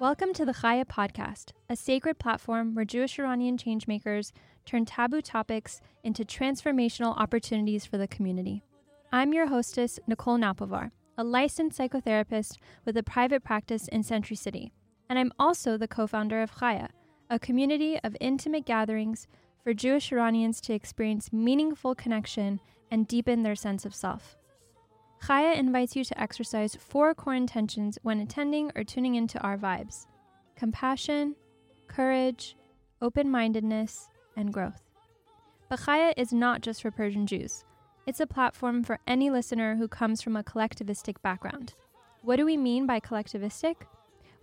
Welcome to the Chaya Podcast, a sacred platform where Jewish Iranian changemakers turn taboo topics into transformational opportunities for the community. I'm your hostess, Nicole Napovar, a licensed psychotherapist with a private practice in Century City, and I'm also the co founder of Chaya, a community of intimate gatherings for Jewish Iranians to experience meaningful connection and deepen their sense of self. Chaya invites you to exercise four core intentions when attending or tuning into our vibes compassion, courage, open mindedness, and growth. But Chaya is not just for Persian Jews, it's a platform for any listener who comes from a collectivistic background. What do we mean by collectivistic?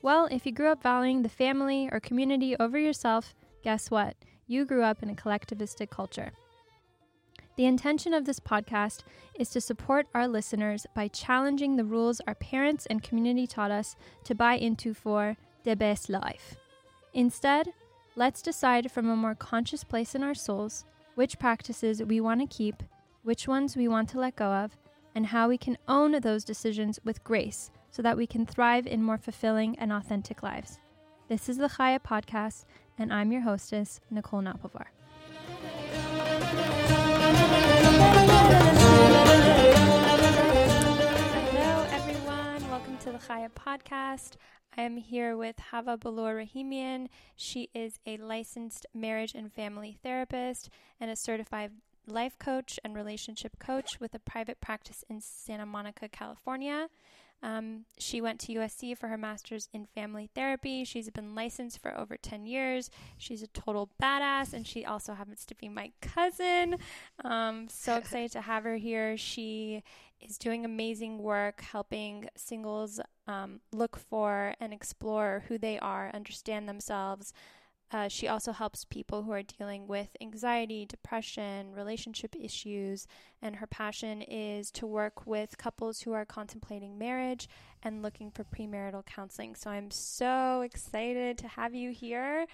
Well, if you grew up valuing the family or community over yourself, guess what? You grew up in a collectivistic culture. The intention of this podcast is to support our listeners by challenging the rules our parents and community taught us to buy into for the best life. Instead, let's decide from a more conscious place in our souls which practices we want to keep, which ones we want to let go of, and how we can own those decisions with grace so that we can thrive in more fulfilling and authentic lives. This is the Chaya Podcast, and I'm your hostess, Nicole Napovar. Chaya podcast. I am here with Hava Balor Rahimian. She is a licensed marriage and family therapist and a certified life coach and relationship coach with a private practice in Santa Monica, California. Um, she went to USC for her master's in family therapy. She's been licensed for over 10 years. She's a total badass, and she also happens to be my cousin. Um, so excited to have her here. She is doing amazing work helping singles um, look for and explore who they are, understand themselves, uh, she also helps people who are dealing with anxiety, depression, relationship issues, and her passion is to work with couples who are contemplating marriage and looking for premarital counseling. So I'm so excited to have you here,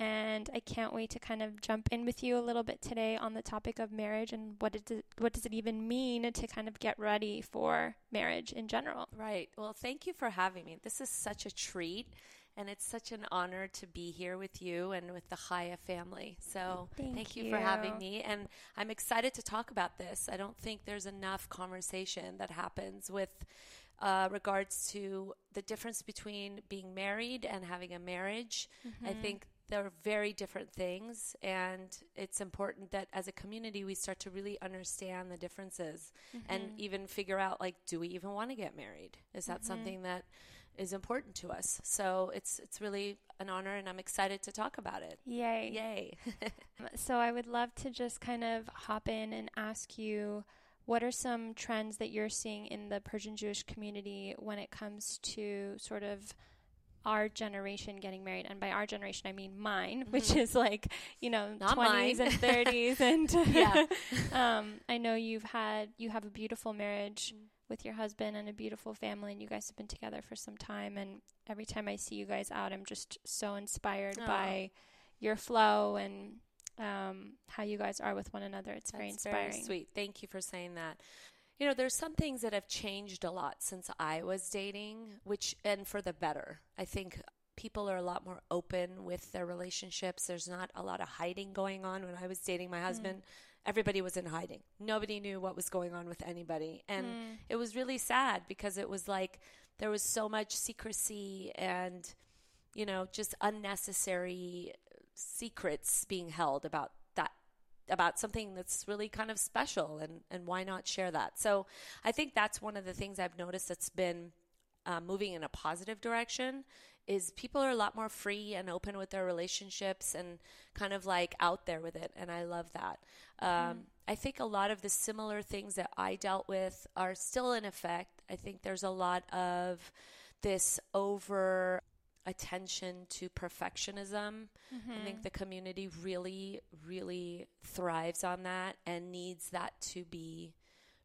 and I can't wait to kind of jump in with you a little bit today on the topic of marriage and what it what does it even mean to kind of get ready for marriage in general. Right. Well, thank you for having me. This is such a treat and it's such an honor to be here with you and with the Chaya family. So thank, thank you. you. for having me. And I'm excited to talk about this. I don't think there's enough conversation that happens with uh, regards to the difference between being married and having a marriage. Mm-hmm. I think they're very different things and it's important that as a community we start to really understand the differences mm-hmm. and even figure out like do we even want to get married is that mm-hmm. something that is important to us. So it's it's really an honor, and I'm excited to talk about it. Yay! Yay! so I would love to just kind of hop in and ask you. What are some trends that you're seeing in the Persian Jewish community when it comes to sort of our generation getting married and by our generation i mean mine mm-hmm. which is like you know Not 20s mine. and 30s and yeah um, i know you've had you have a beautiful marriage mm-hmm with your husband and a beautiful family and you guys have been together for some time and every time I see you guys out I'm just so inspired by your flow and um, how you guys are with one another. It's That's very inspiring. Very sweet. Thank you for saying that. You know, there's some things that have changed a lot since I was dating, which and for the better. I think people are a lot more open with their relationships. There's not a lot of hiding going on. When I was dating my husband, mm everybody was in hiding. Nobody knew what was going on with anybody. And mm. it was really sad because it was like there was so much secrecy and, you know, just unnecessary secrets being held about about something that's really kind of special and and why not share that? So i think that's one of the things i've noticed that's been uh, moving in a positive direction is people are a lot more free and open with their relationships and kind of like out there with it and i love that. Um, mm. i think a lot of the similar things that i dealt with are still in effect. I think there's a lot of this over attention to perfectionism mm-hmm. i think mm-hmm. the community really really thrives on that and needs that to be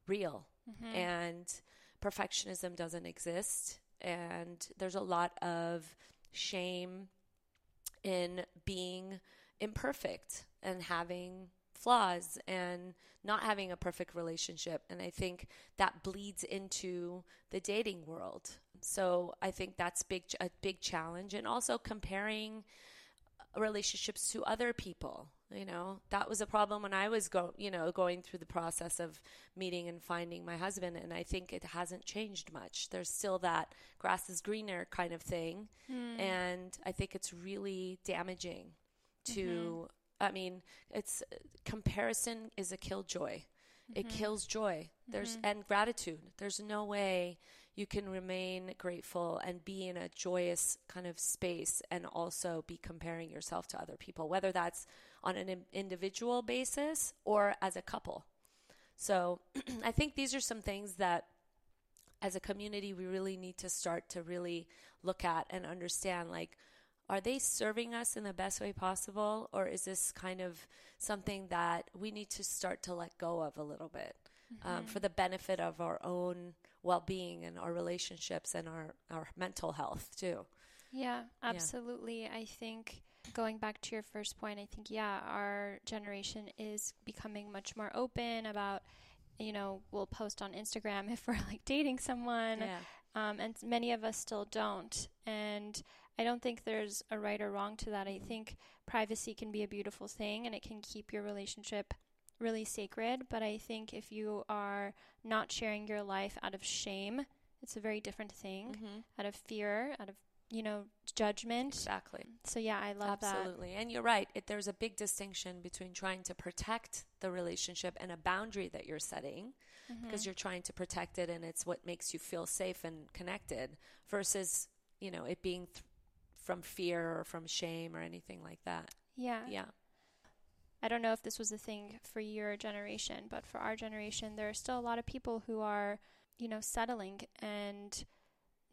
real mm-hmm. and perfectionism doesn't exist and there's a lot of shame in being imperfect and having flaws and not having a perfect relationship. And I think that bleeds into the dating world. So I think that's big a big challenge and also comparing relationships to other people you know that was a problem when i was go you know going through the process of meeting and finding my husband and i think it hasn't changed much there's still that grass is greener kind of thing mm. and i think it's really damaging to mm-hmm. i mean it's comparison is a killjoy mm-hmm. it kills joy there's mm-hmm. and gratitude there's no way you can remain grateful and be in a joyous kind of space and also be comparing yourself to other people, whether that's on an individual basis or as a couple. So I think these are some things that as a community we really need to start to really look at and understand like are they serving us in the best way possible or is this kind of something that we need to start to let go of a little bit um, mm-hmm. um, for the benefit of our own well-being and our relationships and our, our mental health too yeah absolutely yeah. i think going back to your first point i think yeah our generation is becoming much more open about you know we'll post on instagram if we're like dating someone yeah. um, and many of us still don't and i don't think there's a right or wrong to that i think privacy can be a beautiful thing and it can keep your relationship really sacred, but I think if you are not sharing your life out of shame, it's a very different thing. Mm-hmm. Out of fear, out of you know judgment. Exactly. So yeah, I love Absolutely. that. Absolutely, and you're right. It, there's a big distinction between trying to protect the relationship and a boundary that you're setting. Mm-hmm. Because you're trying to protect it, and it's what makes you feel safe and connected, versus you know it being th- from fear or from shame or anything like that. Yeah. Yeah. I don't know if this was a thing for your generation, but for our generation, there are still a lot of people who are, you know, settling and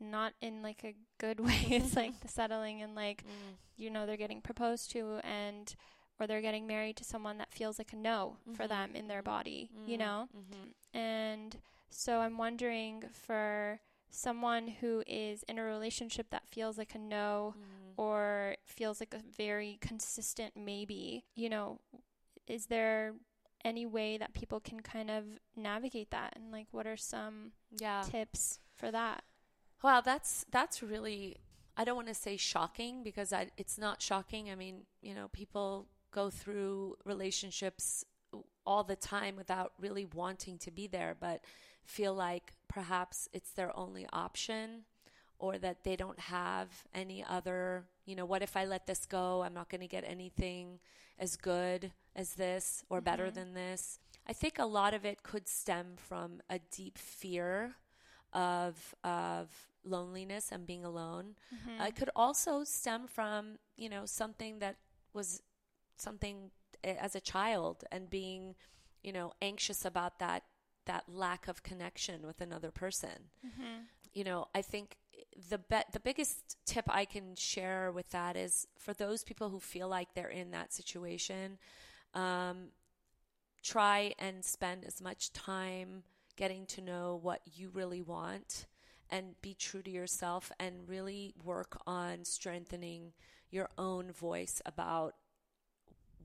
not in like a good way. it's like the settling and like, mm. you know, they're getting proposed to and or they're getting married to someone that feels like a no mm-hmm. for them in their body, mm-hmm. you know? Mm-hmm. And so I'm wondering for someone who is in a relationship that feels like a no mm. or feels like a very consistent maybe, you know, is there any way that people can kind of navigate that and like what are some yeah. tips for that? Well, that's that's really I don't want to say shocking because I, it's not shocking. I mean, you know, people go through relationships all the time without really wanting to be there, but feel like perhaps it's their only option or that they don't have any other, you know, what if I let this go? I'm not going to get anything as good as this or mm-hmm. better than this. I think a lot of it could stem from a deep fear of of loneliness and being alone. Mm-hmm. It could also stem from, you know, something that was something as a child and being, you know, anxious about that that lack of connection with another person. Mm-hmm. You know, I think the be- the biggest tip I can share with that is for those people who feel like they're in that situation, um, try and spend as much time getting to know what you really want and be true to yourself and really work on strengthening your own voice about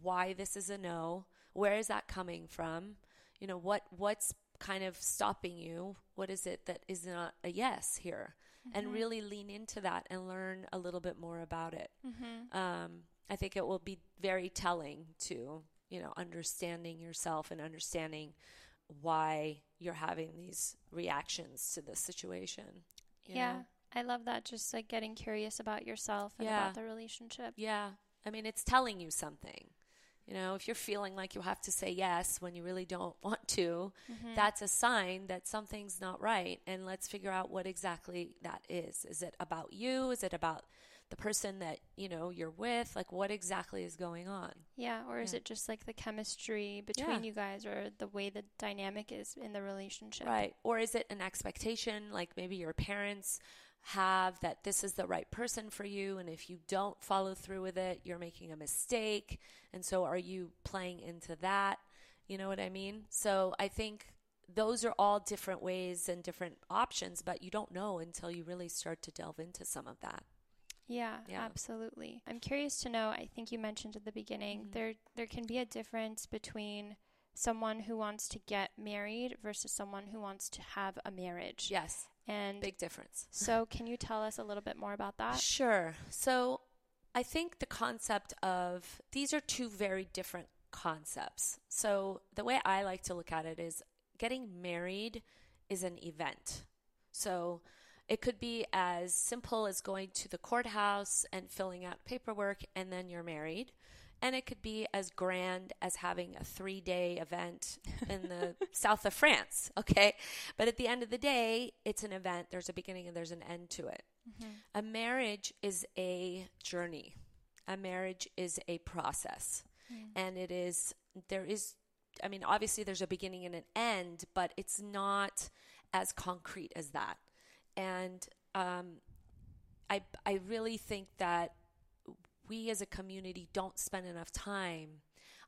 why this is a no where is that coming from you know what what's kind of stopping you? What is it that is not a yes here? Mm-hmm. And really lean into that and learn a little bit more about it. Mm-hmm. Um, I think it will be very telling to, you know, understanding yourself and understanding why you're having these reactions to this situation. yeah. Know? I love that. Just like getting curious about yourself and yeah. about the relationship. Yeah. I mean, it's telling you something. You know, if you're feeling like you have to say yes when you really don't want to, mm-hmm. that's a sign that something's not right. And let's figure out what exactly that is. Is it about you? Is it about the person that, you know, you're with? Like what exactly is going on? Yeah, or is it just like the chemistry between yeah. you guys or the way the dynamic is in the relationship? Right. Or is it an expectation like maybe your parents have that this is the right person for you and if you don't follow through with it you're making a mistake and so are you playing into that you know what i mean so i think those are all different ways and different options but you don't know until you really start to delve into some of that Yeah, Yeah. absolutely. I'm curious to know, I think you mentioned at the beginning, Mhm. there there can be a difference between someone who wants to get married versus someone who wants to have a marriage. Yes, And big difference. so can you tell us a little bit more about that? Sure. So I think the concept of these are two very different concepts. So the way I like to look at it is getting married is an event. So it could be as simple as going to the courthouse and filling out paperwork and then you're married. And it could be as grand as having a three day event in the south of France. Okay. But at the end of the day, it's an event. There's a beginning and there's an end to it. A marriage is a journey. A marriage is a process. And it is, there is, I mean, obviously there's a beginning and an end, but it's not as concrete as that. And um, I, I really think that we as a community don't spend enough time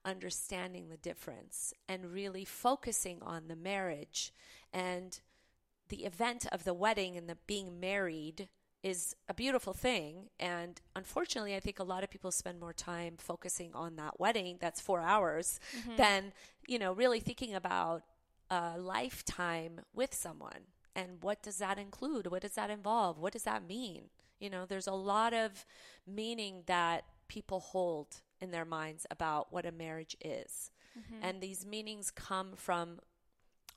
understanding the difference and really focusing on the marriage. And the event of the wedding and the being married is a beautiful thing. And unfortunately i think a lot of people spend more time focusing on that wedding that's 4 hours mm-hmm. than you know really thinking about a lifetime with someone. And what does that include? What does that involve? What does that mean you know there's a lot of meaning that people hold in their minds about what a marriage is and these meanings come from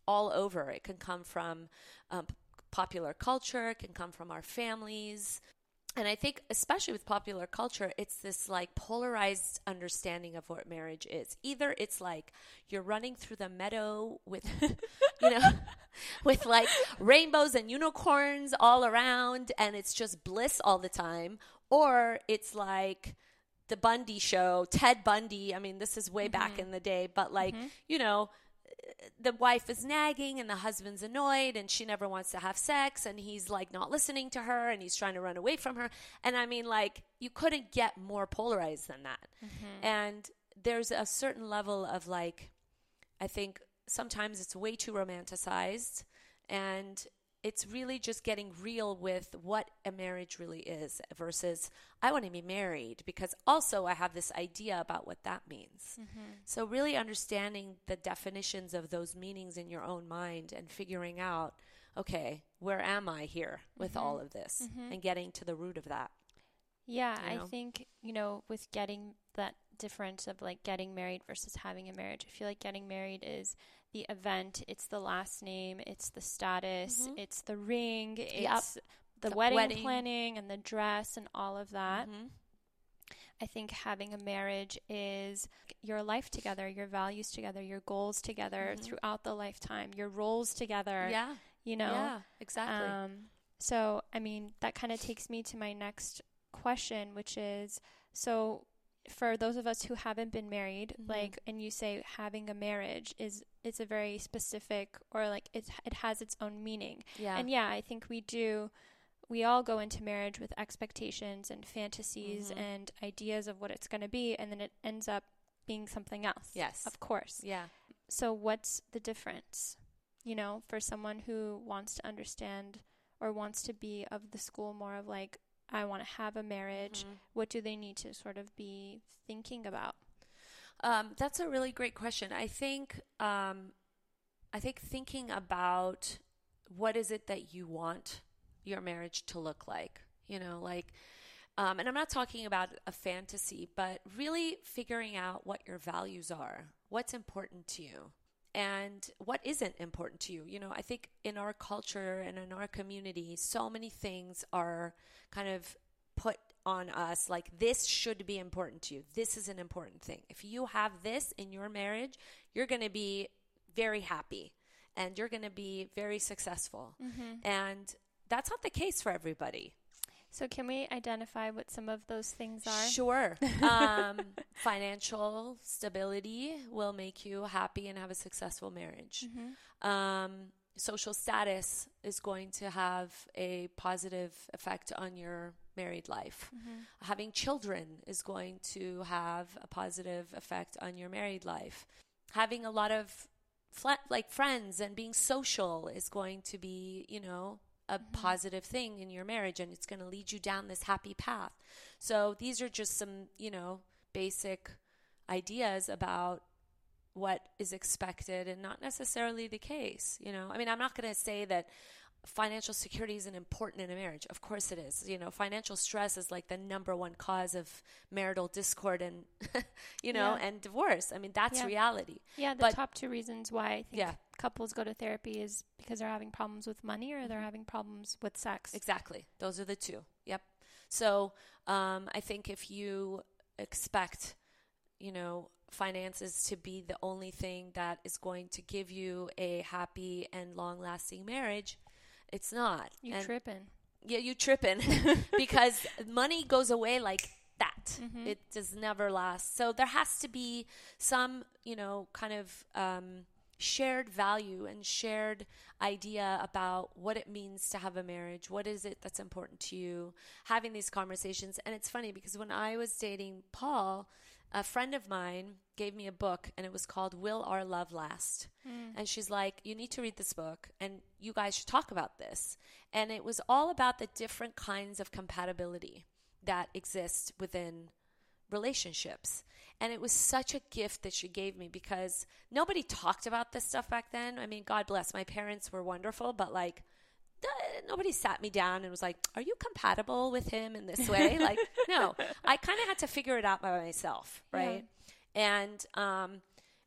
all over. It can come from um, popular culture, it can come from our families. And I think, especially with popular culture, it's this like polarized understanding of what marriage is. Either it's like you're running through the meadow with, you know, with like rainbows and unicorns all around, and it's just bliss all the time, or it's like, the Bundy show, Ted Bundy. I mean, this is way back mm-hmm. in the day, but like, mm-hmm. you know, the wife is nagging and the husband's annoyed and she never wants to have sex and he's like not listening to her and he's trying to run away from her. And I mean, like, you couldn't get more polarized than that. Mm-hmm. And there's a certain level of like, I think sometimes it's way too romanticized and it's really just getting real with what a marriage really is versus I want to be married because also I have this idea about what that means. Mm-hmm. So, really understanding the definitions of those meanings in your own mind and figuring out, okay, where am I here with all mm-hmm. of this mm-hmm. and getting to the root of that. Yeah, you I think, you know, with getting that difference of like getting married versus having a marriage, I feel like getting married is the event, it's the last name, it's the status, it's the ring, it's the, The wedding, wedding. planning and the dress and all of that. Mhm. I think having a marriage is your life together, your values together, your goals together throughout the lifetime, your roles together, Yeah. you know. Yeah, exactly. Um, so, I mean, that kind of takes me to my next question, which is so for those of us who haven't been married, Mhm. like, and you say having a marriage is it's a very specific or like it it has its own meaning. yeah. And yeah, I think we do. We all go into marriage with expectations and fantasies Mhm. and ideas of what it's going to be, and then it ends up being something else. Yes. of course. yeah. So, what's the difference, you know, for someone who wants to understand or wants to be of the school more of like, I want to have a marriage? Mhm. What do they need to sort of be thinking about? Um, that's a really great question. I think um, I think thinking about what is it that you want your marriage to look like. You know, like, um, and I'm not talking about a fantasy, but really figuring out what your values are, what's important to you, and what isn't important to you. You know, I think in our culture and in our community, so many things are kind of put on us like this should be important to you. This is an important thing. If you have this in your marriage, you're going to be very happy and you're going to be very successful. Mm-hmm. And that's not the case for everybody. So, can we identify what some of those things are? Sure. um, financial stability will make you happy and have a successful marriage. Um, social status is going to have a positive effect on your married life. Having children is going to have a positive effect on your married life. Having a lot of fla- like friends and being social is going to be, you know, a positive thing in your marriage and it's going to lead you down this happy path. So these are just some, you know, basic ideas about what is expected and not necessarily the case, you know. I mean, I'm not going to say that financial security isn't important in a marriage. Of course it is. You know, financial stress is like the number one cause of marital discord and you know, Yeah. and divorce. I mean, that's Yeah. reality. Yeah, the But- top two reasons why I think Yeah. Couples go to therapy is because they're having problems with money or Mm-hmm. they're having problems with sex. Exactly. Those are the two. Yep. So um, I think if you expect, you know, finances to be the only thing that is going to give you a happy and long lasting marriage, it's not. You And- tripping. Yeah, you tripping because money goes away like that. Mhm. It does never last. So there has to be some, you know, kind of um, shared value and shared idea about what it means to have a marriage. What is it that's important to you? Having these conversations. And it's funny because when I was dating Paul, a friend of mine gave me a book and it was called Will Our Love Last? Mm. And she's like, You need to read this book and you guys should talk about this. And it was all about the different kinds of compatibility that exist within relationships. And it was such a gift that she gave me because nobody talked about this stuff back then. I mean, God bless, my parents were wonderful, but like, nobody sat me down and was like, Are you compatible with him in this way? like, no, I kind of had to figure it out by myself, Yeah. right? And, um,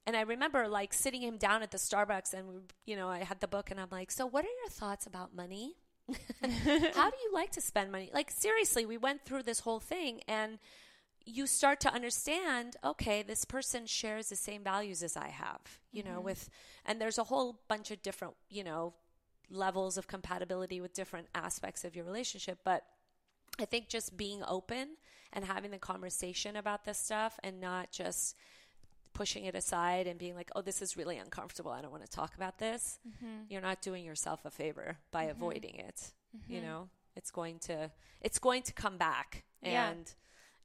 and I remember like sitting him down at the Starbucks and, you know, I had the book and I'm like, So, what are your thoughts about money? How do you like to spend money? Like, seriously, we went through this whole thing and you start to understand okay this person shares the same values as i have you know with and there's a whole bunch of different you know levels of compatibility with different aspects of your relationship but i think just being open and having the conversation about this stuff and not just pushing it aside and being like oh this is really uncomfortable i don't want to talk about this Mm-hmm. you're not doing yourself a favor by avoiding it you Mhm. know it's going to it's going to come back Yeah. and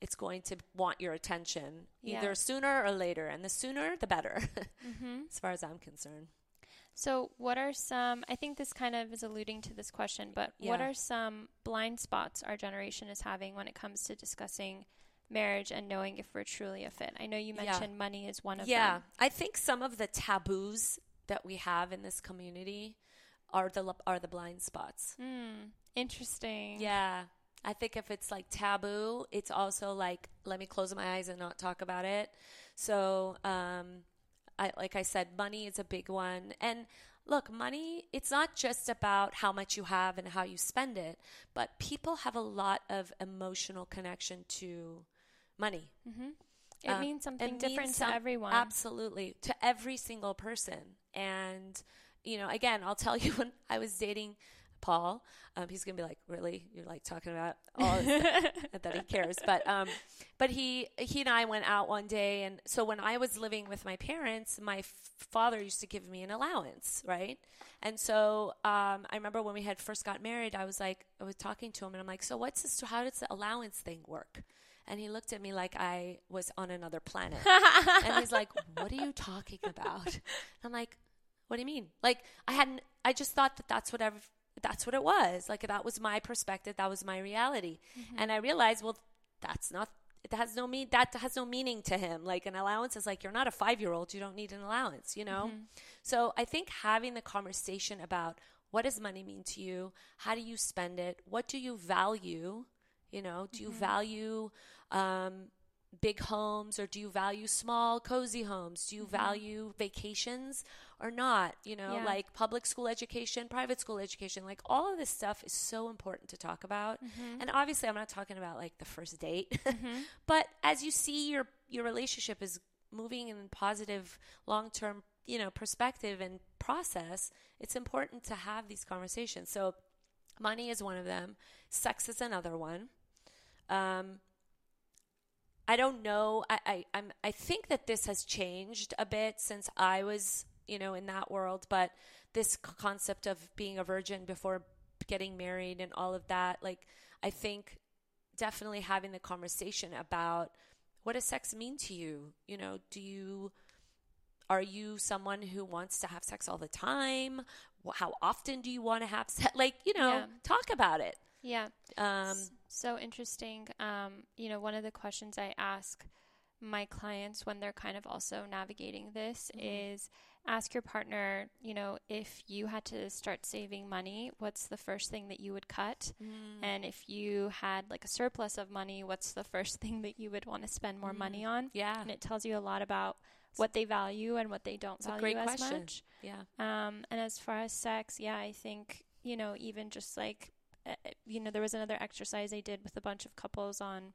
it's going to want your attention Yeah. either sooner or later and the sooner the better Mm-hmm. as far as i'm concerned So, what are some? I think this kind of is alluding to this question, but what are some blind spots our generation is having when it comes to discussing marriage and knowing if we're truly a fit? I know you Yeah. mentioned money is one of yeah them. Yeah, I think some of the taboos that we have in this community are the are the blind spots Hmm. Interesting. yeah i think if it's like taboo it's also like let me close my eyes and not talk about it so um I, like I said, money is a big one. And look, money, it's not just about how much you have and how you spend it, but people have a lot of emotional connection to money. Mm-hmm. It Uh, means something means different some- to everyone. Absolutely. To every single person. And, you know, again, I'll tell you when I was dating Paul, um, he's going to be like, really? You're like talking about all this that he cares, but um, but he he and I went out one day, and so when I was living with my parents, my f- father used to give me an allowance, right? And so um, I remember when we had first got married, I was like, I was talking to him, and I'm like, so what's this? How does the allowance thing work? And he looked at me like I was on another planet, and he's like, "What are you talking about?" I'm like, "What do you mean?" Like I hadn't. I just thought that that's what I've, that's what it was. Like that was my perspective. That was my reality. Mm-hmm. And I realized, well, that's not. It has no mean. That has no meaning to him. Like an allowance is like you're not a five year old. You don't need an allowance. You know. Mm-hmm. So I think having the conversation about what does money mean to you? How do you spend it? What do you value? You know, do you mm-hmm. value um, big homes or do you value small, cozy homes? Do you value vacations or not? You know, Yeah. like public school education, private school education, like all of this stuff is so important to talk about. And obviously, I'm not talking about like the first date, but as you see your your relationship is moving in positive long term, you know, perspective and process, it's important to have these conversations. So, money is one of them. Sex is another one. Um, I don't know. I, I I'm I think that this has changed a bit since I was, you know, in that world. But this concept of being a virgin before getting married and all of that, like I think definitely having the conversation about what does sex mean to you? You know, do you are you someone who wants to have sex all the time? How often do you want to have sex? Like, you know, Yeah. talk about it. Yeah. Um, so interesting. Um, you know, one of the questions I ask my clients when they're kind of also navigating this Mhm. is ask your partner, you know, if you had to start saving money, what's the first thing that you would cut? mm, And if you had like a surplus of money, what's the first thing that you would want to spend more Mm. money on? yeah, And it tells you a lot about what they value and what they don't It's a value great as question. much. yeah. Um, and as far as sex, yeah, I think, you know, even just like, uh, you know, there was another exercise I did with a bunch of couples on.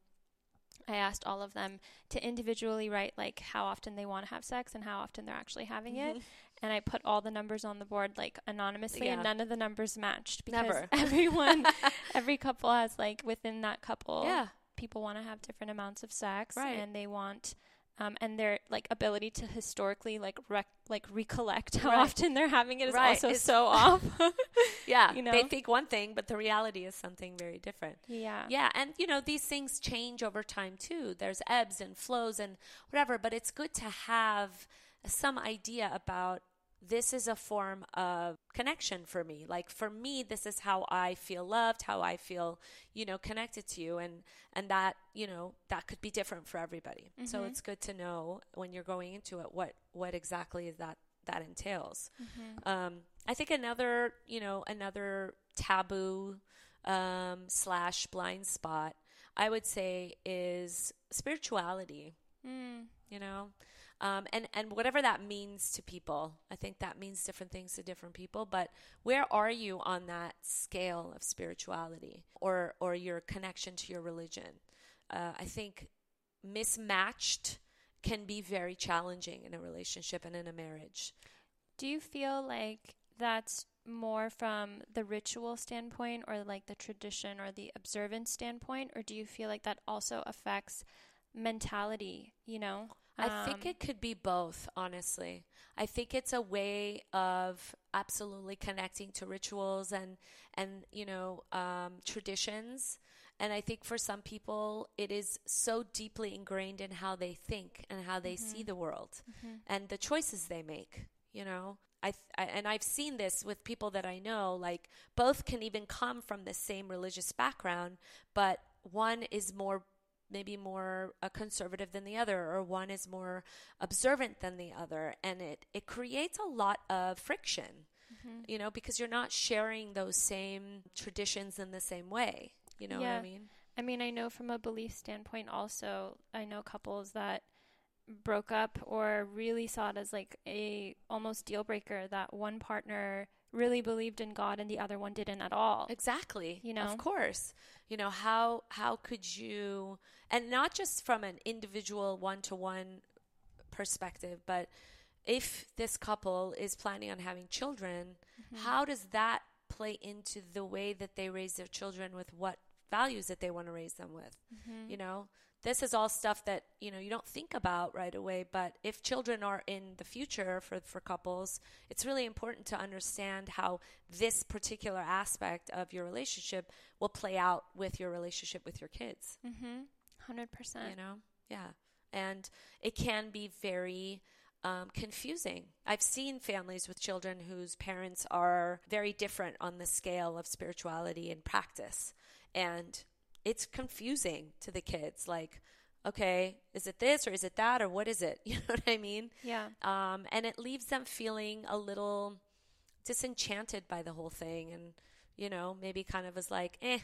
I asked all of them to individually write like how often they want to have sex and how often they're actually having it. Mhm. And I put all the numbers on the board like anonymously, and none of the numbers matched because Never. everyone, every couple has like within that couple, yeah, people want to have different amounts of sex Right. and they want um, and their like ability to historically like rec- like recollect how Right. often they're having it is Right. also It's- so off. yeah. You know? They think one thing, but the reality is something very different. yeah. Yeah, and you know these things change over time too. There's ebbs and flows and whatever, but it's good to have some idea about this is a form of connection for me. Like for me, this is how I feel loved, how I feel, you know, connected to you, and and that you know that could be different for everybody. So Mhm. it's good to know when you're going into it what what exactly is that that entails. Mhm. Um, I think another, you know, another taboo um, slash blind spot, I would say, is spirituality. Mm. You know, um, and and whatever that means to people, I think that means different things to different people. But where are you on that scale of spirituality, or or your connection to your religion? Uh, I think mismatched can be very challenging in a relationship and in a marriage. Do you feel like that's more from the ritual standpoint or like the tradition or the observance standpoint or do you feel like that also affects mentality, you know? I think Um, it could be both, honestly. I think it's a way of absolutely connecting to rituals and and you know um, traditions. And I think for some people, it is so deeply ingrained in how they think and how they see Mhm. the world mhm. and the choices they make. You know, I, th- I and I've seen this with people that I know. Like both can even come from the same religious background, but one is more maybe more uh, conservative than the other, or one is more observant than the other, and it it creates a lot of friction. Mhm. You know, because you're not sharing those same traditions in the same way. You know what I mean? I mean, I know from a belief standpoint also, I know couples that broke up or really saw it as like a almost deal breaker that one partner really believed in God and the other one didn't at all. Exactly. You know? of course. You know how how could you, and not just from an individual one to one perspective, but if this couple is planning on having children, Mhm. how does that play into the way that they raise their children with what values that they want to raise them with? Mhm. You know, this is all stuff that you know you don't think about right away. But if children are in the future for for couples, it's really important to understand how this particular aspect of your relationship will play out with your relationship with your kids. mm-hmm. 100%. You know, yeah, and it can be very. Um, confusing. I've seen families with children whose parents are very different on the scale of spirituality and practice. And it's confusing to the kids. Like, okay, is it this or is it that or what is it? You know what I mean? Yeah. Um, and it leaves them feeling a little disenchanted by the whole thing and, you know, maybe kind of is like, eh,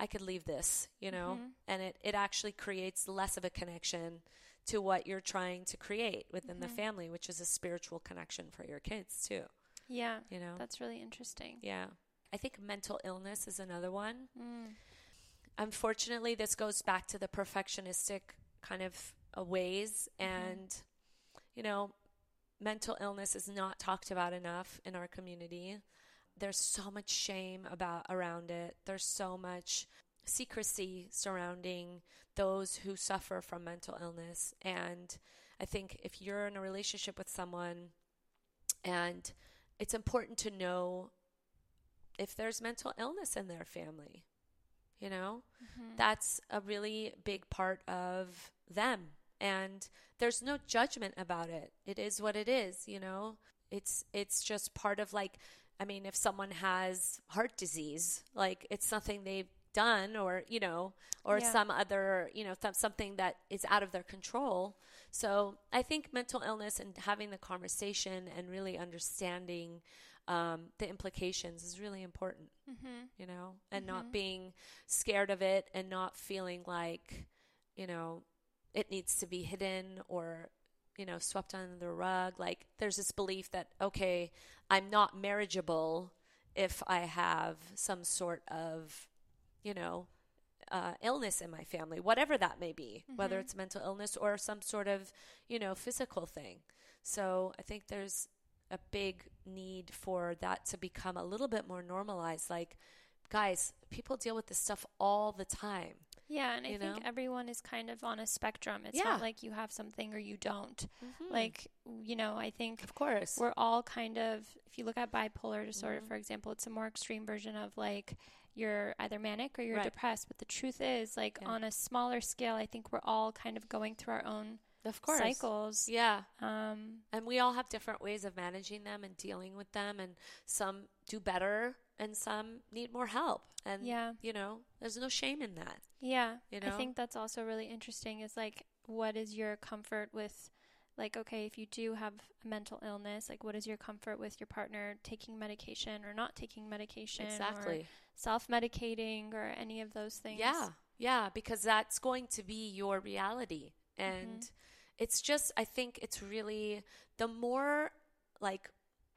I could leave this, you know? Mhm. And it, it actually creates less of a connection to what you're trying to create within the Mhm. family, which is a spiritual connection for your kids too, Yeah. you know? That's really interesting. yeah. I think mental illness is another one. Mm. Unfortunately this goes back to the perfectionistic kind of ways Mhm. and you know mental illness is not talked about enough in our community. There's so much shame about around it. There's so much secrecy surrounding those who suffer from mental illness. And i think if you're in a relationship with someone and it's important to know if there's mental illness in their family you know Mhm. that's a really big part of them and there's no judgment about it. It is what it is, you know. It's it's just part of like I mean, if someone has heart disease, like it's something they've done or, you know, or Yeah. some other, you know, th- something that is out of their control. So I think mental illness and having the conversation and really understanding um, the implications is really important, Mm-hmm. you know, and Mhm. not being scared of it and not feeling like, you know, it needs to be hidden or, you know, swept under the rug. Like there's this belief that, okay, I'm not marriageable if I have some sort of, you know, uh, illness in my family, whatever that may be, whether Mhm. it's mental illness or some sort of, you know, physical thing. So I think there's a big need for that to become a little bit more normalized. Like, guys, people deal with this stuff all the time. Yeah, and I You think everyone is kind of on a spectrum. It's Yeah. not like you have something or you don't. Like, you know, I think of course. we're all kind of if you look at bipolar disorder Mhm. for example it's a more extreme version of like you're either manic or you're Right. depressed but the truth is like Yeah. on a smaller scale i think we're all kind of going through our own of course. cycles Yeah. um And we all have different ways of managing them and dealing with them. And some do better and some need more help. And, yeah you know, there's no shame in that. yeah You know? i think that's also really interesting is like what is your comfort with like okay if you do have a mental illness like what is your comfort with your partner taking medication or not taking medication or Exactly. self-medicating or any of those things Yeah. Yeah. Because that's going to be your reality. And Mhm. It's just, I think it's really the more like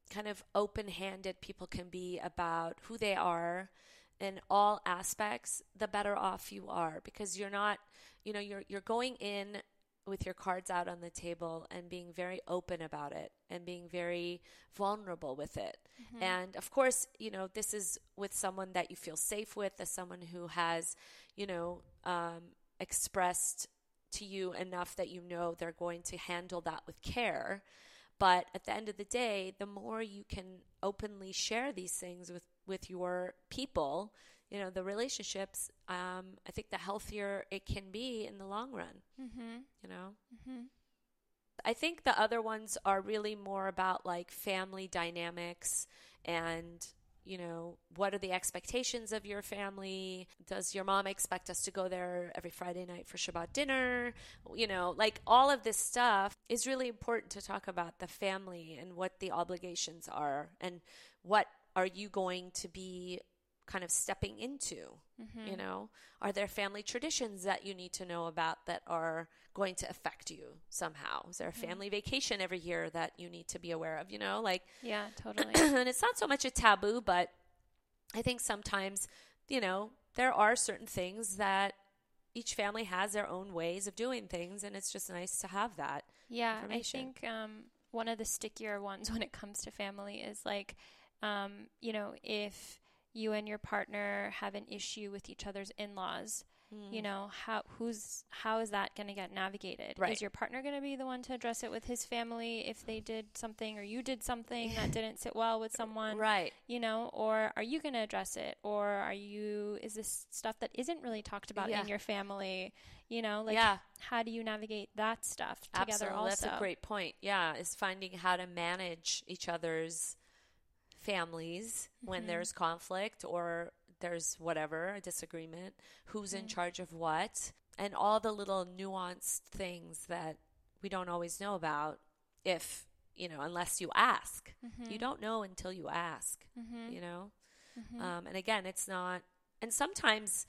kind of open handed people can be about who they are in all aspects, the better off you are because you're not, you know, you're, you're going in with your cards out on the table and being very open about it and being very vulnerable with it. Mhm. And of course, you know, this is with someone that you feel safe with, as someone who has, you know, um, expressed to you enough that you know they're going to handle that with care. But at the end of the day, the more you can openly share these things with, with your people, you know, the relationships, um, I think the healthier it can be in the long run, Mhm. you know? Mm-hmm. I think the other ones are really more about like family dynamics and you know what are the expectations of your family? Does your mom expect us to go there every friday night for shabbat dinner? You know like all of this stuff is really important to talk about the family and what the obligations are and what are you going to be kind of stepping into Mhm. you know are there family traditions that you need to know about that are going to affect you somehow is there a Mhm. family vacation every year that you need to be aware of you know like Yeah, totally. and it's not so much a taboo but i think sometimes you know there are certain things that each family has their own ways of doing things and it's just nice to have that yeah, I think um, one of the stickier ones when it comes to family is like, um, you know, if you and your partner have an issue with each other's in-laws, you Mm. know, how who's how is that going to get navigated? Right. Is your partner going to be the one to address it with his family if they did something or you did something that didn't sit well with someone? right you know or are you going to address it or are you is this stuff that isn't really talked about Yeah. in your family you know like yeah how do you navigate that stuff together Absolutely. also That's a great point. Yeah, is finding how to manage each other's families when Mhm. there's conflict or there's whatever, a disagreement, who's in Mhm. charge of what, and all the little nuanced things that we don't always know about if, you know, unless you ask. Mhm. You don't know until you ask, Mhm. you know? Mhm. Um, and again, it's not, and sometimes,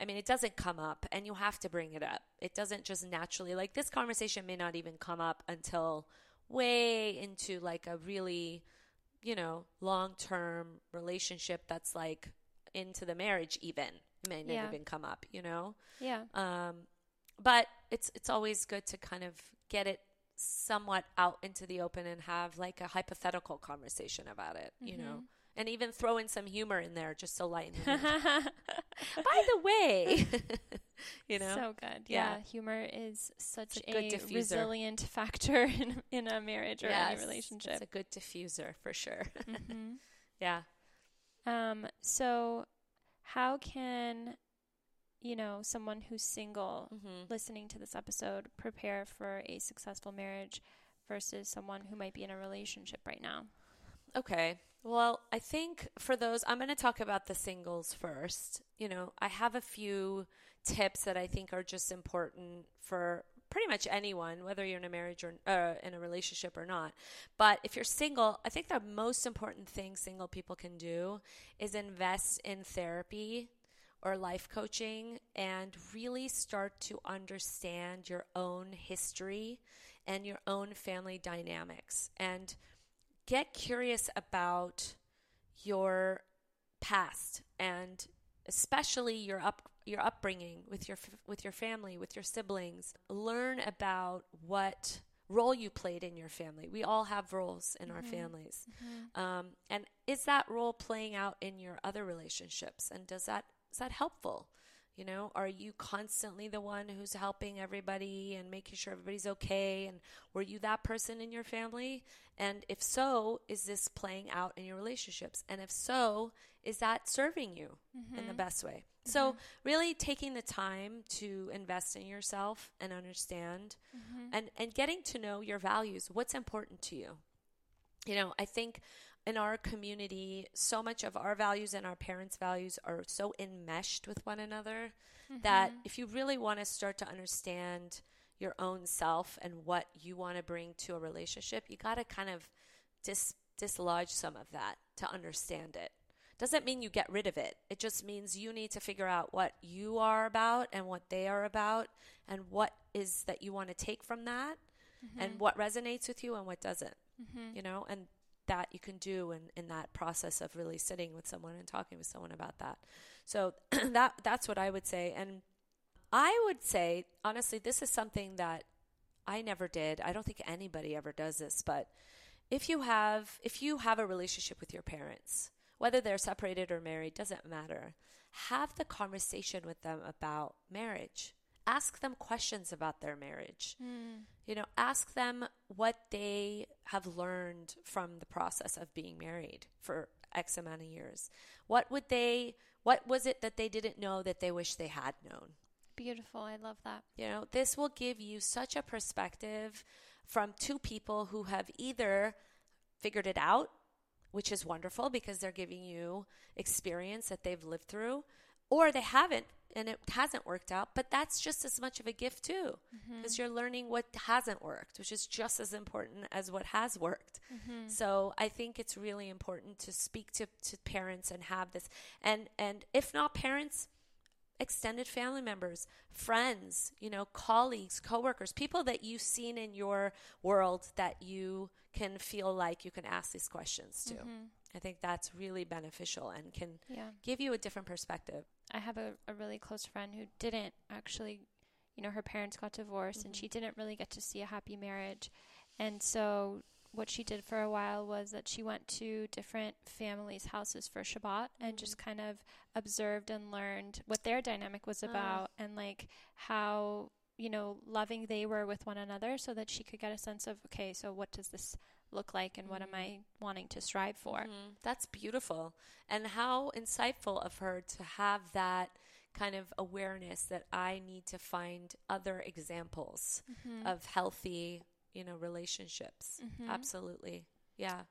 I mean, it doesn't come up and you have to bring it up. It doesn't just naturally, like this conversation may not even come up until way into like a really, you know, long term relationship that's like into the marriage, even. It may not Yeah. even come up, you know? yeah Um, but it's it's always good to kind of get it somewhat out into the open and have like a hypothetical conversation about it, you know, Mhm. and even throw in some humor in there just to lighten mood. By the way, you know, so good Yeah. yeah, humor is such It's a a, good diffuser. resilient factor in, in a marriage or Yes, any relationship It's a good diffuser for sure. hmm yeah. Um, so how can you know, someone who's single Mm-hmm. listening to this episode prepare for a successful marriage versus someone who might be in a relationship right now? Okay. Well, I think for those, I'm going to talk about the singles first. You know, I have a few tips that I think are just important for pretty much anyone, whether you're in a marriage or uh, in a relationship or not. But if you're single, I think the most important thing single people can do is invest in therapy or life coaching and really start to understand your own history and your own family dynamics and get curious about your past and especially your up your upbringing with your with your family with your siblings learn about what role you played in your family. We all have roles in our families. Um, and is that role playing out in your other relationships? And does that is that helpful you know are you constantly the one who's helping everybody and making sure everybody's okay? And were you that person in your family? And if so is this playing out in your relationships? And if so is that serving you in the mm-hmm. best way? So mm-hmm. really taking the time to invest in yourself and understand mm-hmm. and and getting to know your values what's important to you? You know, I think in our community, so much of our values and our parents' values are so enmeshed with one another that mm-hmm. if you really want to start to understand your own self and what you want to bring to a relationship, you got to kind of dis- dislodge some of that to understand it. Doesn't mean you get rid of it. It just means you need to figure out what you are about and what they are about and what is that you want to take from that mm-hmm. and what resonates with you and what doesn't mm-hmm. you know, and that you can do in, in that process of really sitting with someone and talking with someone about that. So that that's what I would say. And I would say, honestly, this is something that I never did. I don't think anybody ever does this, but if you have if you have a relationship with your parents, whether they're separated or married, doesn't matter. Have the conversation with them about marriage. Ask them questions about their marriage. Hmm. You know, ask them what they have learned from the process of being married for X amount of years. What would they, what was it that they didn't know that they wish they had known? Beautiful. I love that. You know, this will give you such a perspective from two people who have either figured it out, which is wonderful because they're giving you experience that they've lived through, or they haven't and it hasn't worked out, but that's just as much of a gift too mm-hmm. because you're learning what hasn't worked, which is just as important as what has worked. Mm-hmm. So I think it's really important to speak to, to parents and have this and and if not parents, extended family members, friends, you know, colleagues, coworkers, people that you've seen in your world that you can feel like you can ask these questions to. Mm-hmm. I think that's really beneficial and can Yeah. give you a different perspective. I have a, a really close friend who didn't actually, you know, her parents got divorced and she didn't really get to see a happy marriage. And so what she did for a while was that she went to different families' houses for Shabbat and just kind of observed and learned what their dynamic was Ah. about and like how, you know, loving they were with one another so that she could get a sense of, okay, so what does this look like and what am I wanting to strive for? Mhm. That's beautiful. And how insightful of her to have that kind of awareness that I need to find other examples of healthy, you know, relationships. Absolutely. Yeah.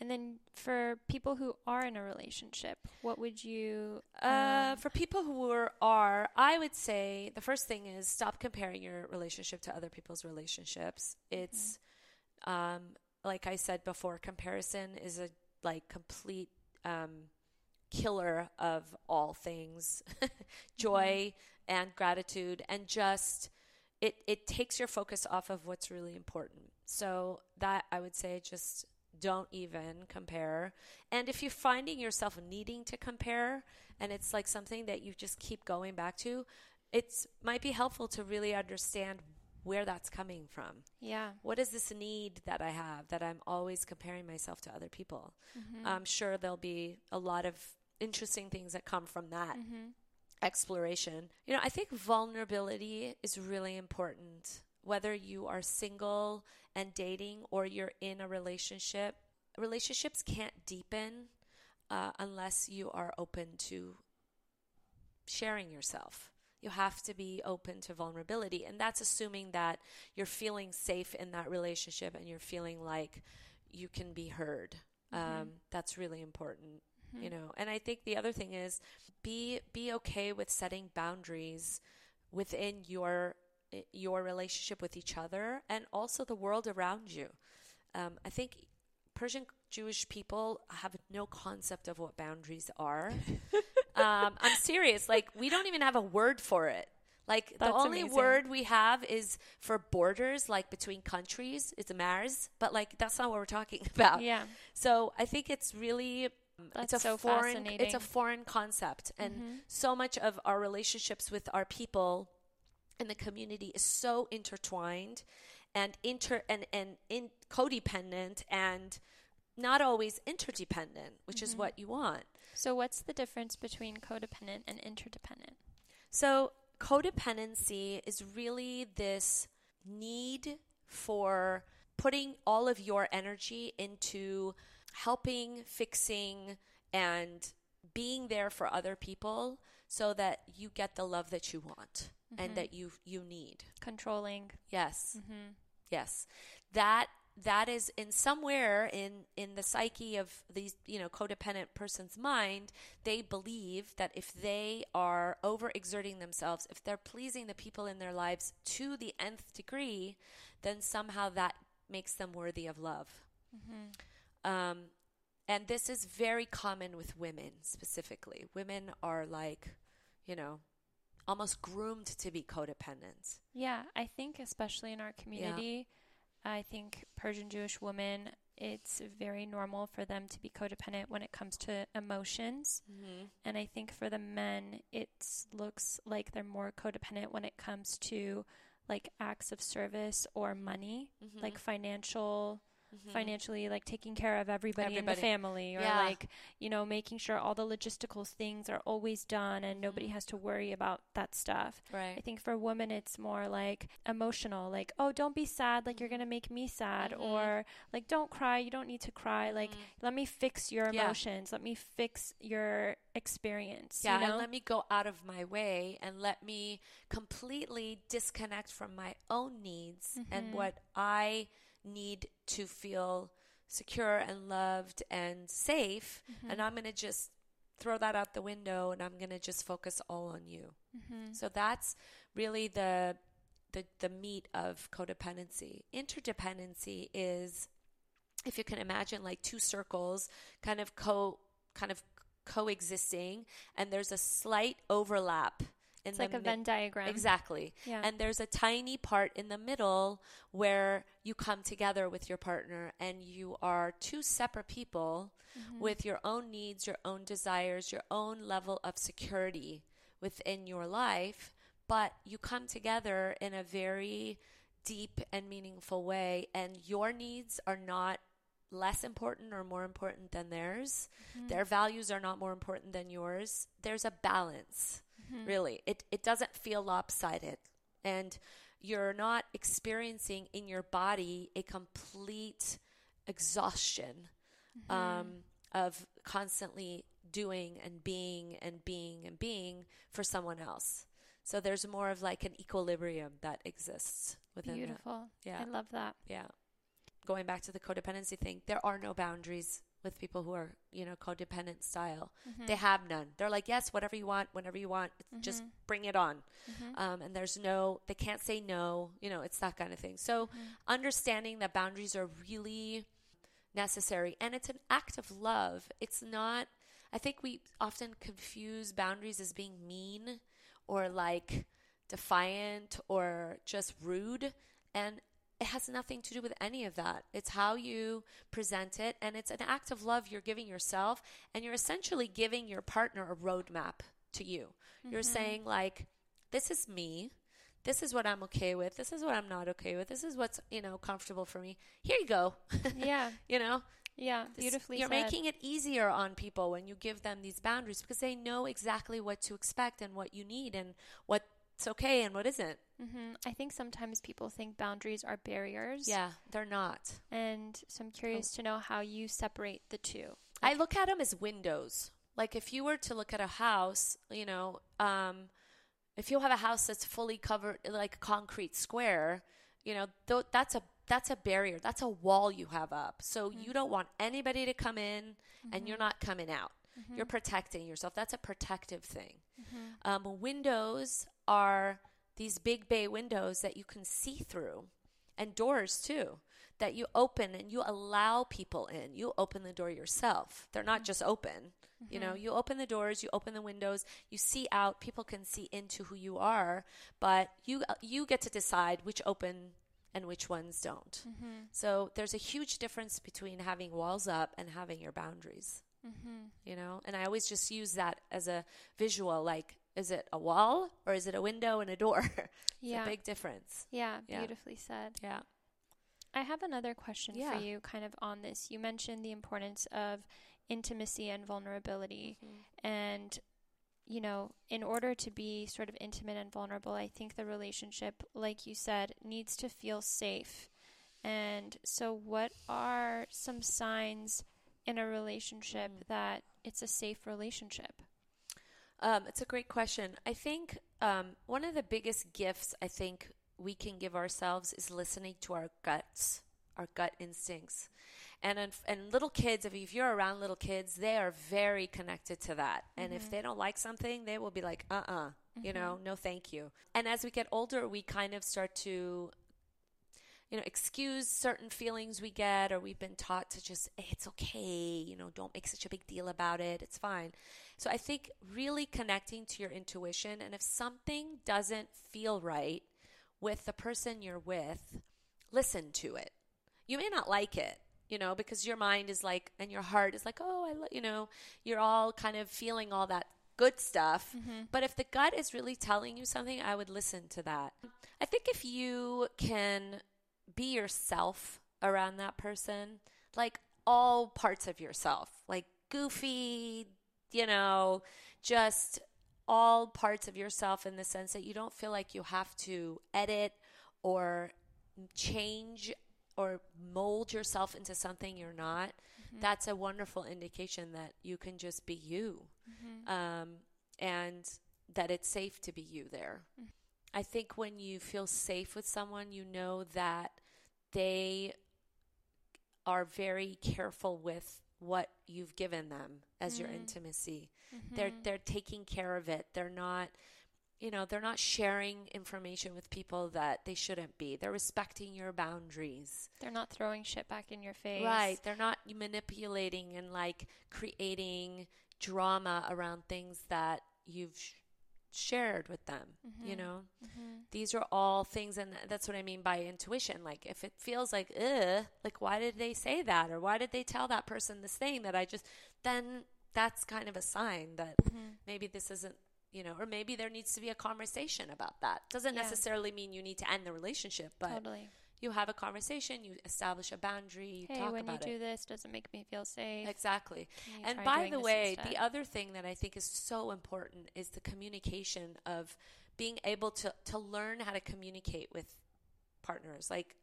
And then for people who are in a relationship, what would you Uh, um, for people who are, are, I would say the first thing is stop comparing your relationship to other people's relationships. It's, um, like I said before, comparison is a like complete um, killer of all things, joy and gratitude, and just it it takes your focus off of what's really important. So that I would say just don't even compare. And if you're finding yourself needing to compare and it's like something that you just keep going back to, it's might be helpful to really understand where that's coming from. yeah. What is this need that I have that I'm always comparing myself to other people? Mm-hmm. I'm sure there'll be a lot of interesting things that come from that Mm-hmm. exploration. You know, I think vulnerability is really important. Whether you are single and dating or you're in a relationship, relationships can't deepen uh, unless you are open to sharing yourself. You have to be open to vulnerability. And that's assuming that you're feeling safe in that relationship and you're feeling like you can be heard. Mm-hmm. Um, that's really important, you know. And I think the other thing is be be okay with setting boundaries within your your relationship with each other and also the world around you. Um, I think Persian Jewish people have no concept of what boundaries are. um, I'm serious. Like we don't even have a word for it. Like the only amazing. word we have is for borders, like between countries. It's a Mars, but like that's not what we're talking about. Yeah. So I think it's really That's it's a so foreign it's a foreign concept, and Mhm. so much of our relationships with our people in the community is so intertwined and inter and and in codependent and not always interdependent, which is Mhm. what you want. So, what's the difference between codependent and interdependent? So, codependency is really this need for putting all of your energy into helping, fixing, and being there for other people so that you get the love that you want Mhm. and that you you need. Controlling. Yes. Mm-hmm. Yes. That that is in somewhere in in the psyche of these you know codependent person's mind they believe that if they are overexerting themselves if they're pleasing the people in their lives to the nth degree then somehow that makes them worthy of love. Mm-hmm. um, and this is very common with women specifically. Women are like you know almost groomed to be codependent. Yeah, I think especially in our community, I think Persian Jewish women, it's very normal for them to be codependent when it comes to emotions. mm-hmm. And I think for the men, it looks like they're more codependent when it comes to like acts of service or money, like financial financially like taking care of everybody, in the family or Yeah. like you know making sure all the logistical things are always done and nobody Mhm. has to worry about that stuff Right. I think for women it's more like emotional, like, oh, don't be sad, like you're gonna make me sad, Mhm. or like don't cry, you don't need to cry, like Mhm. let me fix your Yeah. emotions, let me fix your experience. Yeah, you know? and let me go out of my way and let me completely disconnect from my own needs and Mhm. what I need to feel secure and loved and safe. Mhm. And I'm going to just throw that out the window and I'm going to just focus all on you. Mhm. So that's really the the the meat of codependency. Interdependency is if you can imagine like two circles kind of co kind of coexisting and there's a slight overlap it's like a mid- Venn diagram. Exactly. Yeah. And there's a tiny part in the middle where you come together with your partner and you are two separate people Mhm. with your own needs, your own desires, your own level of security within your life, but you come together in a very deep and meaningful way, and your needs are not less important or more important than theirs. Mhm. Their values are not more important than yours. There's a balance, Mhm. really. It, it doesn't feel lopsided. And you're not experiencing in your body a complete exhaustion Mhm. um, of constantly doing and being and being and being for someone else. So there's more of like an equilibrium that exists within that. Beautiful. Yeah. I love that. Yeah. Going back to the codependency thing, there are no boundaries with people who are, you know, codependent style. Mhm. They have none. They're like, yes, whatever you want, whenever you want, just Mhm. bring it on. Mhm. Um, and there's no, they can't say no, you know, it's that kind of thing. So Mhm. understanding that boundaries are really necessary and it's an act of love. It's not, I think we often confuse boundaries as being mean or like defiant or just rude. And it has nothing to do with any of that. It's how you present it. And it's an act of love you're giving yourself. And you're essentially giving your partner a roadmap to you. You're Mhm. saying, like, this is me. This is what I'm okay with. This is what I'm not okay with. This is what's, you know, comfortable for me. Here you go. Yeah. you know, Yeah. This- Beautifully You're said. making it easier on people when you give them these boundaries because they know exactly what to expect and what you need and what's okay and what isn't. Hmm I think sometimes people think boundaries are barriers. Yeah, they're not. And so I'm curious to know how you separate the two. I look at them as windows. Like if you were to look at a house, you know, um, if you have a house that's fully covered like a concrete square, you know, th- that's a that's a barrier. That's a wall you have up. So mm-hmm. you don't want anybody to come in mm-hmm. and you're mm-hmm. not coming out. Mm-hmm. You're protecting yourself. That's a protective thing. Mm-hmm. Um, windows are these big bay windows that you can see through, and doors too that you open and you allow people in. You open the door yourself. They're not mm-hmm. just open. You know, you open the doors, you open the windows, you see out. People can see into who you are, but you you get to decide which open and which ones don't. Mm-hmm. So there's a huge difference between having walls up and having your boundaries. Mm-hmm. You know, and I always just use that as a visual like is it a wall or is it a window and a door? yeah. a big difference. Yeah, yeah, beautifully said. Yeah. I have another question yeah. for you kind of on this. You mentioned the importance of intimacy and vulnerability mm-hmm. and you know, in order to be sort of intimate and vulnerable, I think the relationship, like you said, needs to feel safe. And so, what are some signs in a relationship mm. that it's a safe relationship? Um, it's a great question. I think um, one of the biggest gifts I think we can give ourselves is listening to our guts, our gut instincts. And and little kids, if, if you're around little kids, they are very connected to that. And mm-hmm. if they don't like something, they will be like, uh uh-uh, uh mm-hmm. you know, no thank you. And as we get older, we kind of start to you know, excuse certain feelings we get, or we've been taught to just, hey, it's okay, you know, don't make such a big deal about it, it's fine. So I think really connecting to your intuition, and if something doesn't feel right with the person you're with, listen to it. You may not like it, you know, because your mind is like, and your heart is like, oh, I, you know, you're all kind of feeling all that good stuff. Mm-hmm. But if the gut is really telling you something, I would listen to that. I think if you can be yourself around that person, like all parts of yourself, like goofy, you know, just all parts of yourself in the sense that you don't feel like you have to edit or change or mold yourself into something you're not, mm-hmm. that's a wonderful indication that you can just be you mm-hmm. um, and that it's safe to be you there. Mm-hmm. I think when you feel safe with someone, you know that they are very careful with what you've given them as your mm-hmm. intimacy. They're mm-hmm. they're taking care of it. They're not you know, they're not sharing information with people that they shouldn't be. They're respecting your boundaries. They're not throwing shit back in your face. Right. They're not manipulating and like creating drama around things that you've shared with them, mm-hmm. you know? Mm-hmm. These are all things and that's what I mean by intuition. Like if it feels like ugh, like why did they say that or why did they tell that person this thing that I just then that's kind of a sign that mm-hmm. maybe this isn't you know, or maybe there needs to be a conversation about that. Doesn't yeah. necessarily mean you need to end the relationship, but totally. You have a conversation, you establish a boundary, hey, talk when about you it. do this, doesn't make me feel safe. Exactly. And by the way, the other thing that I think is so important is the communication of being able to to learn how to communicate with partners. Like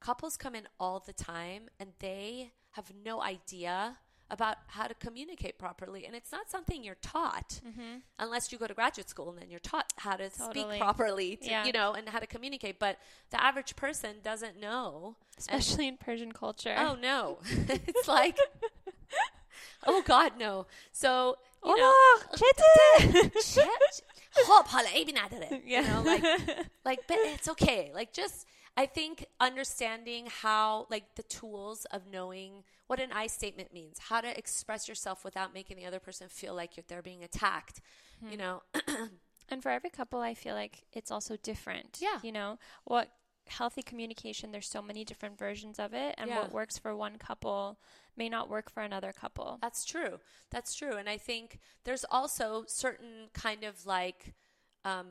couples come in all the time and they have no idea about how to communicate properly. And it's not something you're taught mm-hmm. unless you go to graduate school and then you're taught how to totally. speak properly, to, yeah. you know, and how to communicate. But the average person doesn't know. Especially and, in Persian culture. Oh, no. it's like, oh, God, no. So, you know, hope You know, like, like, but it's okay. Like, just I think understanding how, like, the tools of knowing what an I statement means, how to express yourself without making the other person feel like you're, they're being attacked, mm-hmm. you know. and for every couple, I feel like it's also different. Yeah. You know, what healthy communication, there's so many different versions of it, and yeah. what works for one couple may not work for another couple. That's true. That's true. And I think there's also certain kind of like, um,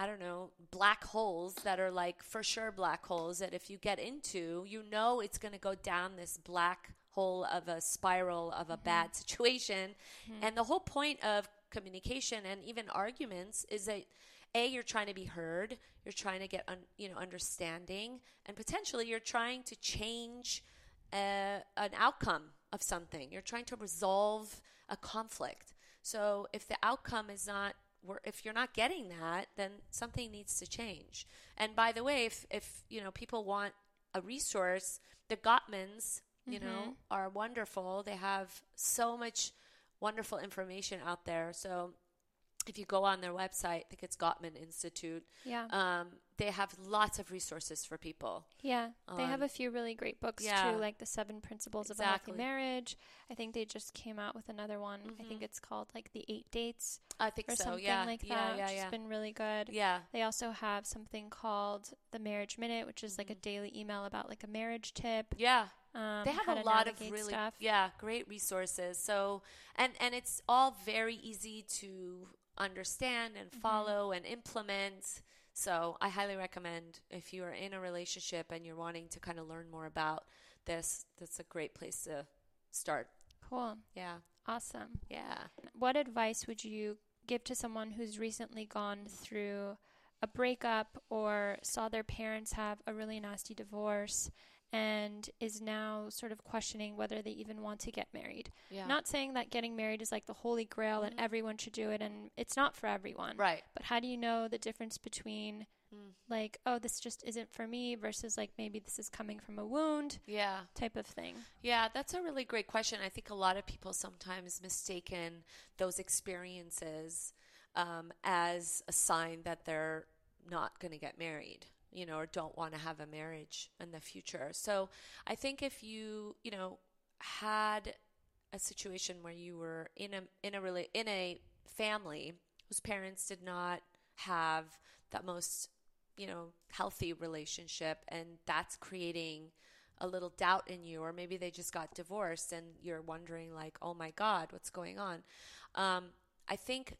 I don't know, black holes that are like for sure black holes that if you get into, you know it's going to go down this black hole of a spiral of a mm-hmm. bad situation. Mm-hmm. And the whole point of communication and even arguments is that a you're trying to be heard, you're trying to get un, you know understanding, and potentially you're trying to change uh, an outcome of something. You're trying to resolve a conflict. So if the outcome is not if you're not getting that, then something needs to change. And by the way, if if you know people want a resource, the Gottmans, you mm-hmm. know, are wonderful. They have so much wonderful information out there. So if you go on their website, I think it's Gottman Institute. Yeah. Um, they have lots of resources for people. Yeah. They have a few really great books yeah. too, like The Seven Principles exactly. of a Healthy Marriage. I think they just came out with another one. Mm-hmm. I think mm-hmm. it's called like The Eight Dates. I think or so. Something yeah. like that, yeah, which yeah. has been really good. Yeah. They also have something called The Marriage Minute, which is mm-hmm. like a mm-hmm. daily email about like a marriage tip. Yeah. Um, they have a lot of really stuff. yeah great resources so and and it's all very easy to understand and mm-hmm. follow mm-hmm. and implement. So I highly recommend if you are in a relationship and you're wanting to kind of learn more about this, that's a great place to start. Cool. Yeah. Awesome. Yeah. What advice would you give to someone who's recently gone through a breakup or saw their parents have a really nasty divorce and is now sort of questioning whether they even want to get married. Yeah. Not saying that getting married is like the holy grail mm-hmm. and everyone should do it and it's not for everyone. Right. But how do you know the difference between mm. like, oh, this just isn't for me versus like maybe this is coming from a wound? Yeah. Type of thing. Yeah, that's a really great question. I think a lot of people sometimes mistaken those experiences um, as a sign that they're not going to get married you know, or don't want to have a marriage in the future. So I think if you, you know, had a situation where you were in a in a really in a family whose parents did not have that most, you know, healthy relationship and that's creating a little doubt in you or maybe they just got divorced and you're wondering like, "Oh my god, what's going on?" Um, I think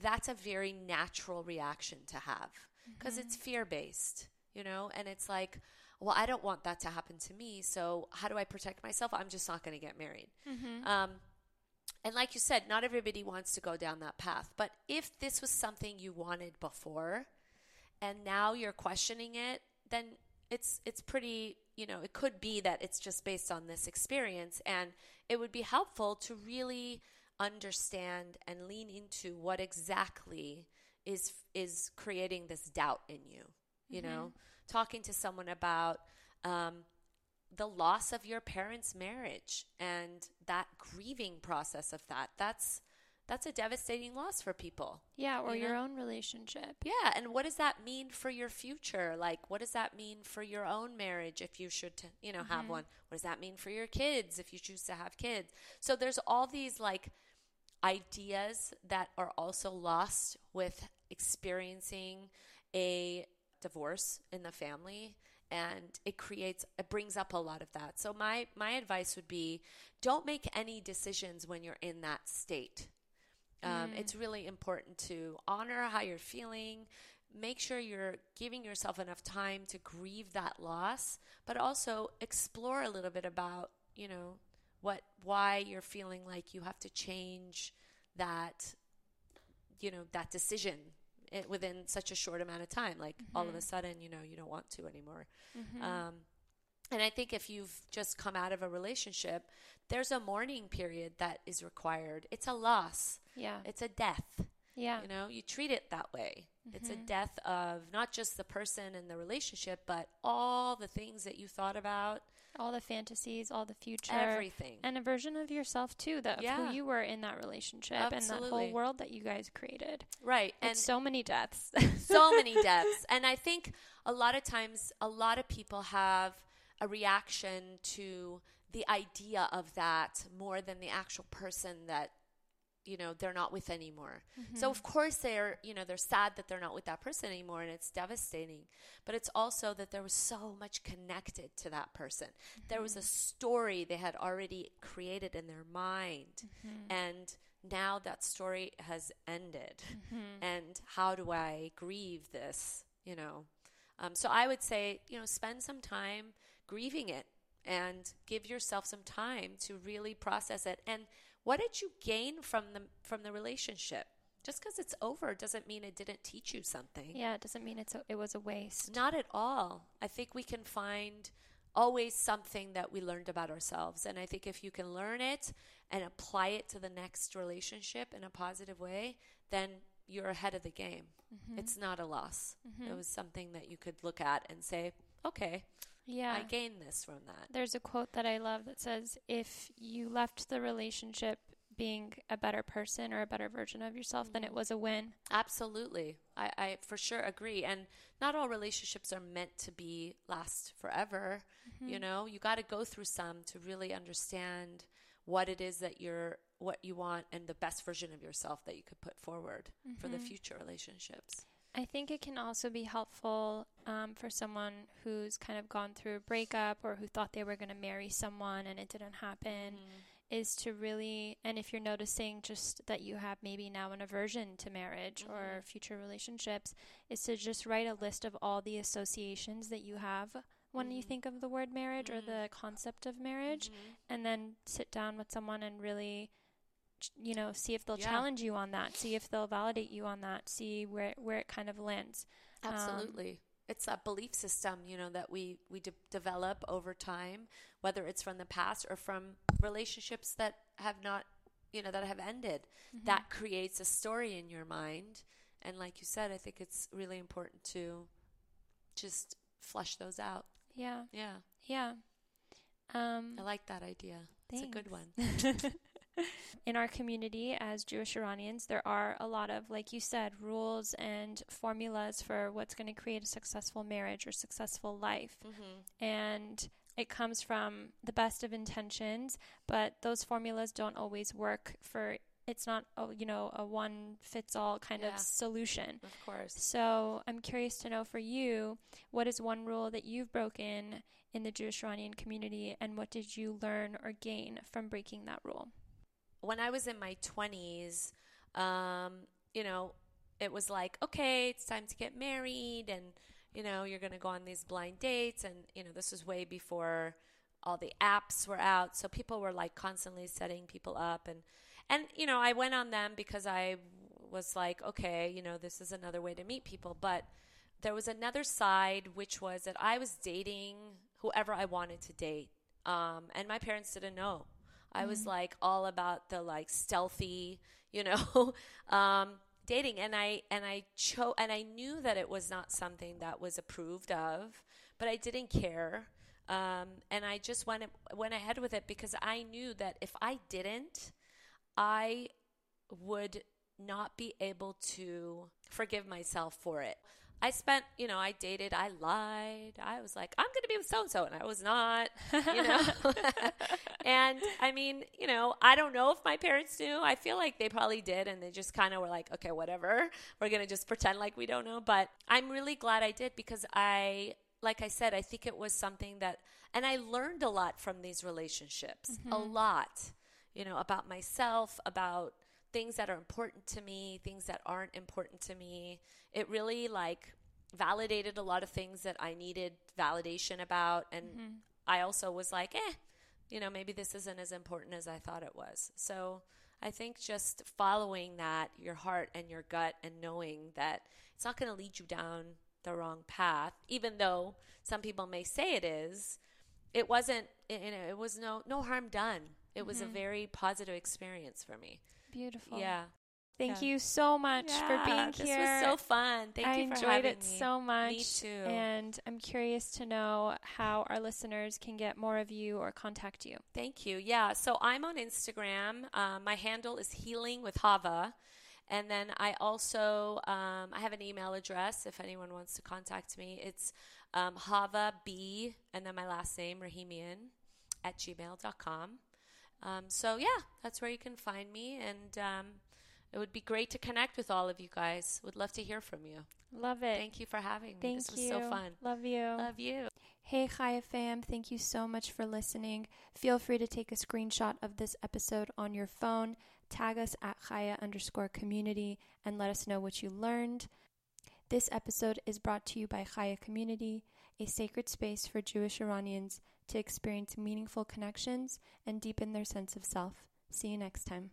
that's a very natural reaction to have because mm-hmm. it's fear based you know? And it's like, well, I don't want that to happen to me. So how do I protect myself? I'm just not going to get married. Mm-hmm. Um, and like you said, not everybody wants to go down that path. But if this was something you wanted before and now you're questioning it, then it's it's pretty, you know, it could be that it's just based on this experience and it would be helpful to really understand and lean into what exactly is is creating this doubt in you you mm-hmm. know, talking to someone about um, the loss of your parents' marriage and that grieving process of that. That's that's a devastating loss for people. Yeah, or you your know? own relationship. Yeah, and what does that mean for your future? Like, what does that mean for your own marriage if you should, you know, mm-hmm. have one? What does that mean for your kids if you choose to have kids? So there's all these like ideas that are also lost with experiencing a divorce in the family and it creates it brings up a lot of that. So my my advice would be don't make any decisions when you're in that state. Um, mm. it's really important to honor how you're feeling. Make sure you're giving yourself enough time to grieve that loss but also explore a little bit about you know what why you're feeling like you have to change that you know that decision it, within such a short amount of time. Like mm-hmm. all of a mm-hmm. sudden, you know, you don't want to anymore. Mm-hmm. Um, and I think if you've just come out of a relationship, there's a mourning period that is required. It's a loss. Yeah. It's a death. Yeah. You know, you treat it that way. Mm-hmm. It's a mm-hmm. death of not just the person and the relationship, but all the things that you thought about, all the fantasies, all the future, everything, and a version of yourself too, that yeah. who you were in that relationship Absolutely. and that whole world that you guys created. Right, and so many deaths, so many deaths, and I think a lot of times, a lot of people have a reaction to the idea of that more than the actual person that you know they're not with anymore mm-hmm. so of course they're you know they're sad that they're not with that person anymore and it's devastating but it's also that there was so much connected to that person mm-hmm. there was a mm-hmm. story they had already created in their mind mm-hmm. and now that story has ended mm-hmm. and how do i grieve this you know um, so i would say you know spend some time grieving it and give yourself some time to really process it and what did you gain from the from the relationship? Just because it's over doesn't mean it didn't teach you something. Yeah, it doesn't mean it's a, it was a waste. Not at all. I think we can find always something that we learned about ourselves. And I think if you can learn it and apply it to the next relationship in a positive way, then you're ahead of the game. Mm-hmm. It's not a loss. Mhm. It was something that you could look at and say, okay, yeah. I gained this from that. There's a quote that I love that says, "If you left the relationship being a better person or a better version of yourself, then it was a win." Absolutely. I, I for sure agree. And not all relationships are meant to be last forever. Mm-hmm. You know, you got to go through some to really understand what it is that you're, what you want, and the best version of yourself that you could put forward for the Mhm. future relationships. I think it can also be helpful um, for someone who's kind of gone through a breakup or who thought they were going to marry someone and it didn't happen. Is to really, and if you're noticing just that you have maybe now an aversion to marriage or Mhm. future relationships, is to just write a list of all the associations that you have when you Mhm. think of the word marriage or Mhm. the concept of marriage, Mhm. and then sit down with someone and really you know see if they'll Yeah. challenge you on that see if they'll validate you on that see where where it kind of lands Um, Absolutely. it's a belief system, you know, that we we de- develop over time, whether it's from the past or from relationships that have not, you know, that have ended. Mm-hmm. That creates a story in your mind, and like you said, I think it's really important to just flush those out. yeah Yeah, yeah um I like that idea. It's a good one. in our community as Jewish Iranians, there are a lot of, like you said, rules and formulas for what's going to create a successful marriage or successful life. Mm-hmm. And it comes from the best of intentions, but those formulas don't always work for it's not a, you know a one fits all kind Yeah. of solution. Of course. So I'm curious to know for you, what is one rule that you've broken in the Jewish Iranian community, and what did you learn or gain from breaking that rule? When I was in my 20s, um, you know, it was like, okay, it's time to get married and, you know, you're going to go on these blind dates. And, you know, this was way before all the apps were out. So people were like constantly setting people up. And, and, you know, I went on them because I was like, okay, you know, this is another way to meet people. But there was another side, which was that I was dating whoever I wanted to date. Um, and my parents didn't know. I was like all about the like stealthy, you know, um, dating, and I and I chose and I knew that it was not something that was approved of, but I didn't care, um, and I just went went ahead with it because I knew that if I didn't, I would not be able to forgive myself for it. I spent, you know, I dated, I lied. I was like, I'm going to be with so and so, and I was not, you know. and I mean, you know, I don't know if my parents knew. I feel like they probably did, and they just kind of were like, okay, whatever. We're going to just pretend like we don't know. But I'm really glad I did because I, like I said, I think it was something that, and I learned a lot from these relationships, a mm-hmm. lot, you know, about myself, about things that are important to me, things that aren't important to me. It really like validated a lot of things that I needed validation about. And I also was like, eh, you know, maybe this isn't as important as I thought it was. So I think just following that, your heart and your gut, and knowing that it's not going to lead you down the wrong path, even though some people may say it is. It wasn't. You know, it was no no harm done. It was a very positive experience for me. Beautiful. Yeah. Thank Yeah. you so much for being this here. This was so fun. Thank I you for enjoyed it me. so much. Me too. And I'm curious to know how our listeners can get more of you or contact you. Thank you. Yeah. So I'm on Instagram. Um, my handle is Healing with Hava. And then I also um, I have an email address if anyone wants to contact me. It's um, Hava B and then my last name, Rahimian, at gmail.com. Um, so yeah, that's where you can find me. And um, it would be great to connect with all of you guys. Would love to hear from you. Love it. Thank you for having me. Thank this was you. so fun. Love you. Love you. Hey, Chaya fam, thank you so much for listening. Feel free to take a screenshot of this episode on your phone, tag us at Chaya underscore community, and let us know what you learned. This episode is brought to you by Chaya Community, a sacred space for Jewish Iranians to experience meaningful connections and deepen their sense of self. See you next time.